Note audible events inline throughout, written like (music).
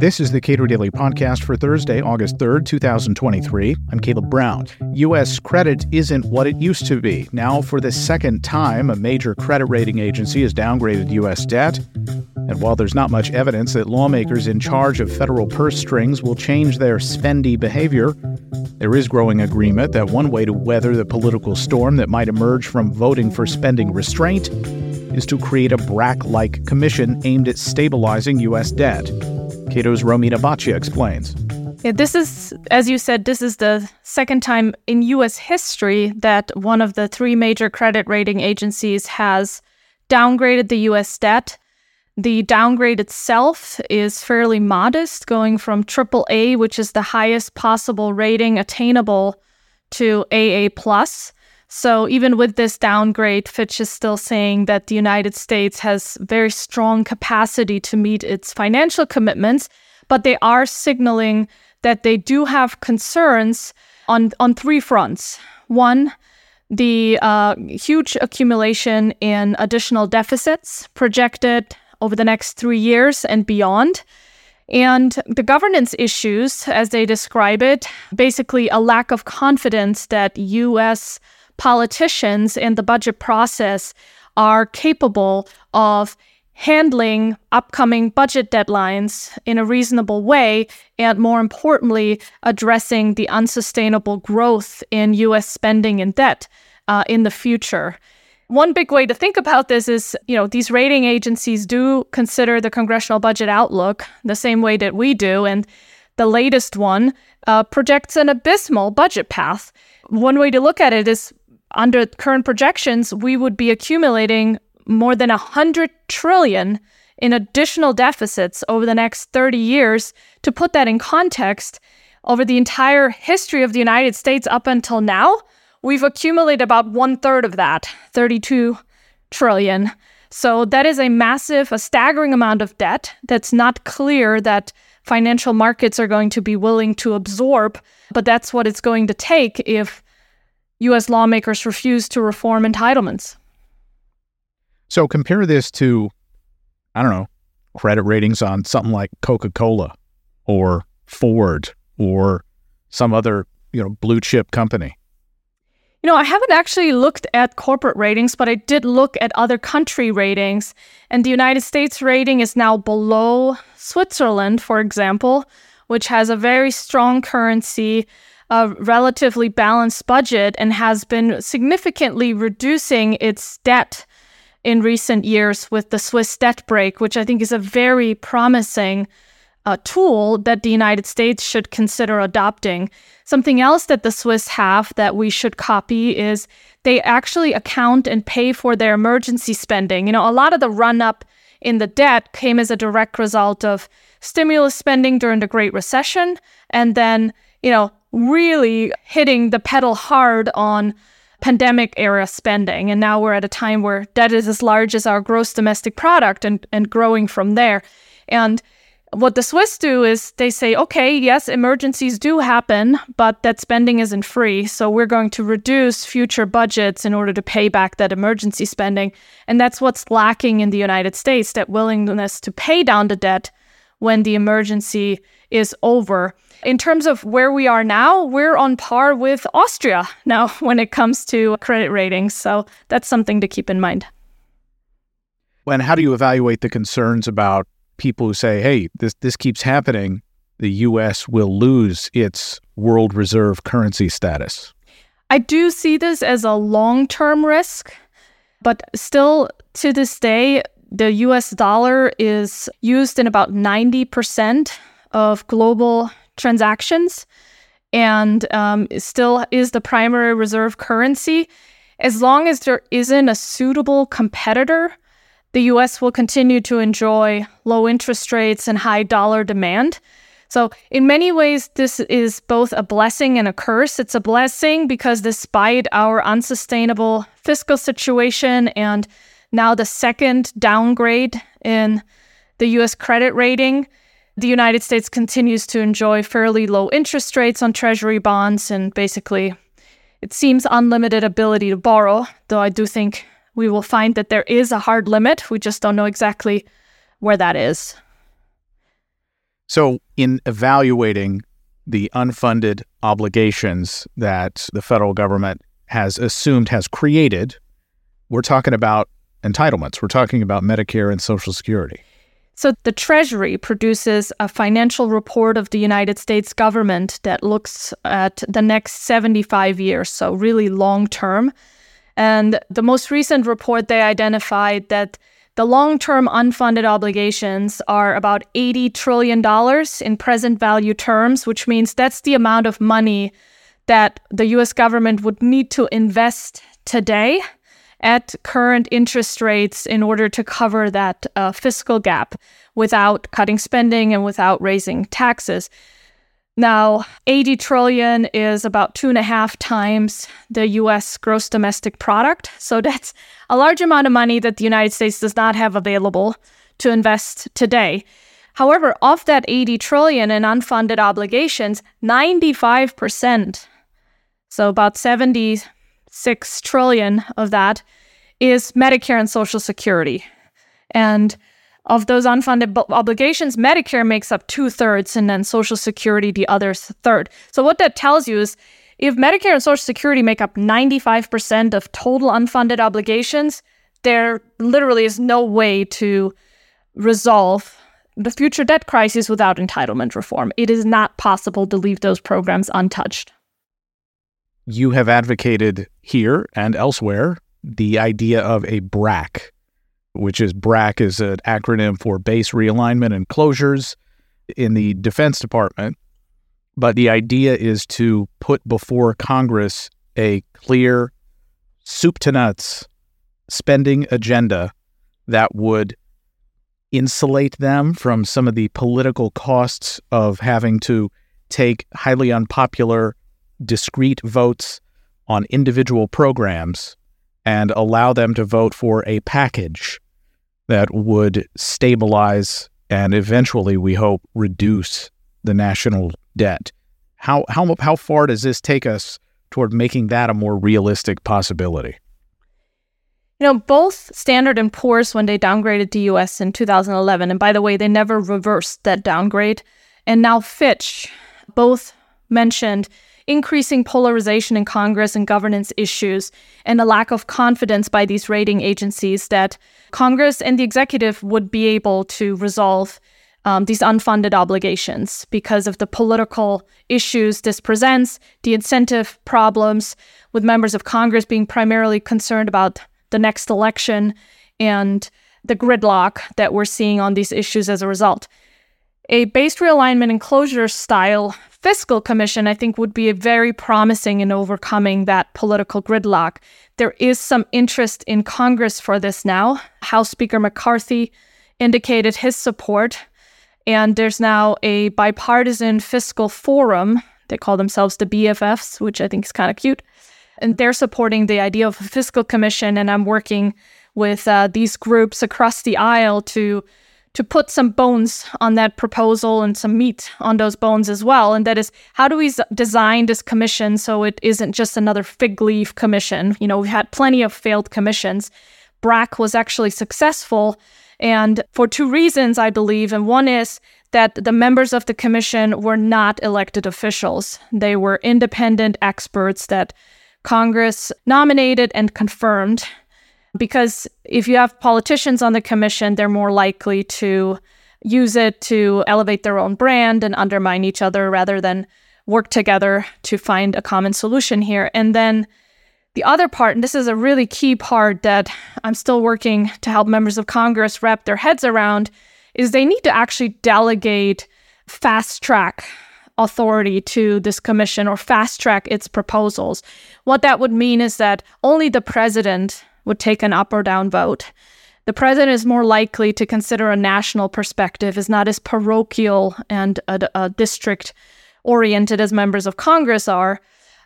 This is the Cato Daily Podcast for Thursday, August 3rd, 2023. I'm Caleb Brown. U.S. credit isn't what it used to be. Now, for the second time, a major credit rating agency has downgraded U.S. debt. And while there's not much evidence that lawmakers in charge of federal purse strings will change their spendy behavior, there is growing agreement that one way to weather the political storm that might emerge from voting for spending restraint is to create a BRAC like commission aimed at stabilizing U.S. debt. Cato's Romina Boccia explains. Yeah, this is, as you said, this is the second time in U.S. history that one of the three major credit rating agencies has downgraded the U.S. debt. The downgrade itself is fairly modest, going from AAA, which is the highest possible rating attainable, to AA plus. So even with this downgrade, Fitch is still saying that the United States has very strong capacity to meet its financial commitments, but they are signaling that they do have concerns on on three fronts. One, the uh, huge accumulation in additional deficits projected over the next three years and beyond. And the governance issues, as they describe it, basically a lack of confidence that US politicians in the budget process are capable of handling upcoming budget deadlines in a reasonable way, and more importantly, addressing the unsustainable growth in US spending and debt uh, in the future. One big way to think about this is, you know, these rating agencies do consider the congressional budget outlook the same way that we do, and the latest one uh, projects an abysmal budget path. One way to look at it is under current projections, we would be accumulating more than 100 trillion in additional deficits over the next 30 years. To put that in context, over the entire history of the United States up until now, we've accumulated about one third of that, 32 trillion. So that is a massive, a staggering amount of debt that's not clear that financial markets are going to be willing to absorb, but that's what it's going to take if U.S. lawmakers refuse to reform entitlements. So compare this to, I don't know, credit ratings on something like Coca Cola or Ford or some other, you know, blue chip company. You know, I haven't actually looked at corporate ratings, but I did look at other country ratings. And the United States rating is now below Switzerland, for example, which has a very strong currency, a relatively balanced budget and has been significantly reducing its debt in recent years with the Swiss debt brake, which I think is a very promising uh, tool that the United States should consider adopting. Something else that the Swiss have that we should copy is they actually account and pay for their emergency spending. You know, a lot of the run up in the debt came as a direct result of stimulus spending during the Great Recession and then, you know, really hitting the pedal hard on pandemic era spending. And now we're at a time where debt is as large as our gross domestic product and, and growing from there. And what the Swiss do is they say, okay, yes, emergencies do happen, but that spending isn't free. So we're going to reduce future budgets in order to pay back that emergency spending. And that's what's lacking in the United States that willingness to pay down the debt when the emergency is over. In terms of where we are now, we're on par with Austria (laughs) now when it comes to credit ratings. So that's something to keep in mind. And how do you evaluate the concerns about people who say, hey, this, this keeps happening? The U.S. will lose its world reserve currency status. I do see this as a long term risk, but still to this day, the US dollar is used in about 90% of global transactions and um, still is the primary reserve currency. As long as there isn't a suitable competitor, the US will continue to enjoy low interest rates and high dollar demand. So, in many ways, this is both a blessing and a curse. It's a blessing because despite our unsustainable fiscal situation and now the second downgrade in the US credit rating, the United States continues to enjoy fairly low interest rates on treasury bonds and basically it seems unlimited ability to borrow, though I do think we will find that there is a hard limit. We just don't know exactly where that is. So, in evaluating the unfunded obligations that the federal government has assumed has created, we're talking about entitlements. We're talking about Medicare and Social Security. So, the Treasury produces a financial report of the United States government that looks at the next 75 years, so really long term. And the most recent report, they identified that the long term unfunded obligations are about $80 trillion in present value terms, which means that's the amount of money that the US government would need to invest today at current interest rates in order to cover that uh, fiscal gap without cutting spending and without raising taxes. Now, 80 trillion is about two and a half times the US gross domestic product. So (laughs) that's a large amount of money that the United States does not have available to invest today. However, of that 80 trillion in unfunded obligations, 95%, so about 76 trillion of that is Medicare and Social Security. And of those unfunded obligations, Medicare makes up two thirds, and then Social Security the other third. So, what that tells you is if Medicare and Social Security make up 95% of total unfunded obligations, there literally is no way to resolve the future debt crisis without entitlement reform. It is not possible to leave those programs untouched. You have advocated here and elsewhere the idea of a BRAC, which is BRAC is an acronym for base realignment and closures in the Defense Department. But the idea is to put before Congress a clear, soup to nuts spending agenda that would insulate them from some of the political costs of having to take highly unpopular, discrete votes on individual programs and allow them to vote for a package that would stabilize and eventually, we hope, reduce the national debt. How, how, how far does this take us toward making that a more realistic possibility? You know, both Standard and Poor's, when they downgraded the US in 2011, and by the way, they never reversed that downgrade, and now Fitch both mentioned increasing polarization in Congress and governance issues, and a lack of confidence by these rating agencies that Congress and the executive would be able to resolve um, these unfunded obligations because of the political issues this presents, the incentive problems with members of Congress being primarily concerned about the next election, and the gridlock that we're seeing on these issues as a result. A base realignment and closure style fiscal commission, I think, would be very promising in overcoming that political gridlock. There is some interest in Congress for this now. House Speaker McCarthy indicated his support, and there's now a bipartisan fiscal forum. They call themselves the BFFs, which I think is kind of cute. And they're supporting the idea of a fiscal commission, and I'm working with uh, these groups across the aisle to to put some bones on that proposal and some meat on those bones as well. And that is, how do we design this commission so it isn't just another fig leaf commission? You know, we've had plenty of failed commissions. BRAC was actually successful, and for two reasons, I believe. And one is that the members of the commission were not elected officials, they were independent experts that Congress nominated and confirmed because if you have politicians on the commission, they're more likely to use it to elevate their own brand and undermine each other rather than work together to find a common solution here. And then the other part, and this is a really key part that I'm still working to help members of Congress wrap their heads around, is they need to actually delegate fast track authority to this commission or fast track its proposals. What that would mean is that only the president would take an up or down vote. The president is more likely to consider a national perspective, is not as parochial and a, district oriented as members of Congress are.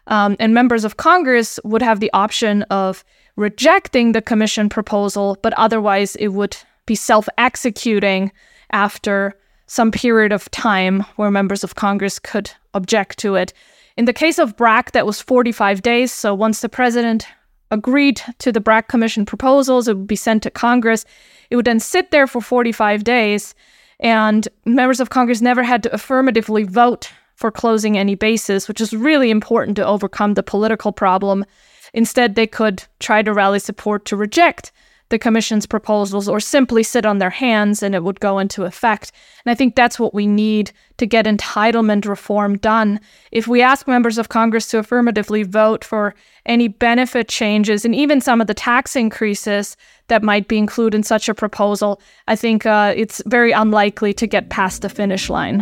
Um, and members of Congress would have the option of rejecting the commission proposal, but otherwise it would be self executing after some period of time where members of Congress could object to it. In the case of BRAC, that was 45 days. So once the president agreed to the BRAC Commission proposals. It would be sent to Congress. It would then sit there for 45 days, and members of Congress never had to affirmatively vote for closing any bases, which is really important to overcome the political problem. Instead, they could try to rally support to reject the Commission's proposals or simply sit on their hands and it would go into effect. And I think that's what we need to get entitlement reform done. If we ask members of Congress to affirmatively vote for any benefit changes and even some of the tax increases that might be included in such a proposal, I think uh, it's very unlikely to get past the finish line.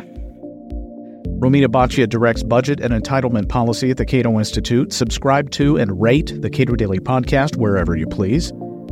Romina Boccia directs budget and entitlement policy at the Cato Institute. Subscribe to and rate the Cato Daily Podcast wherever you please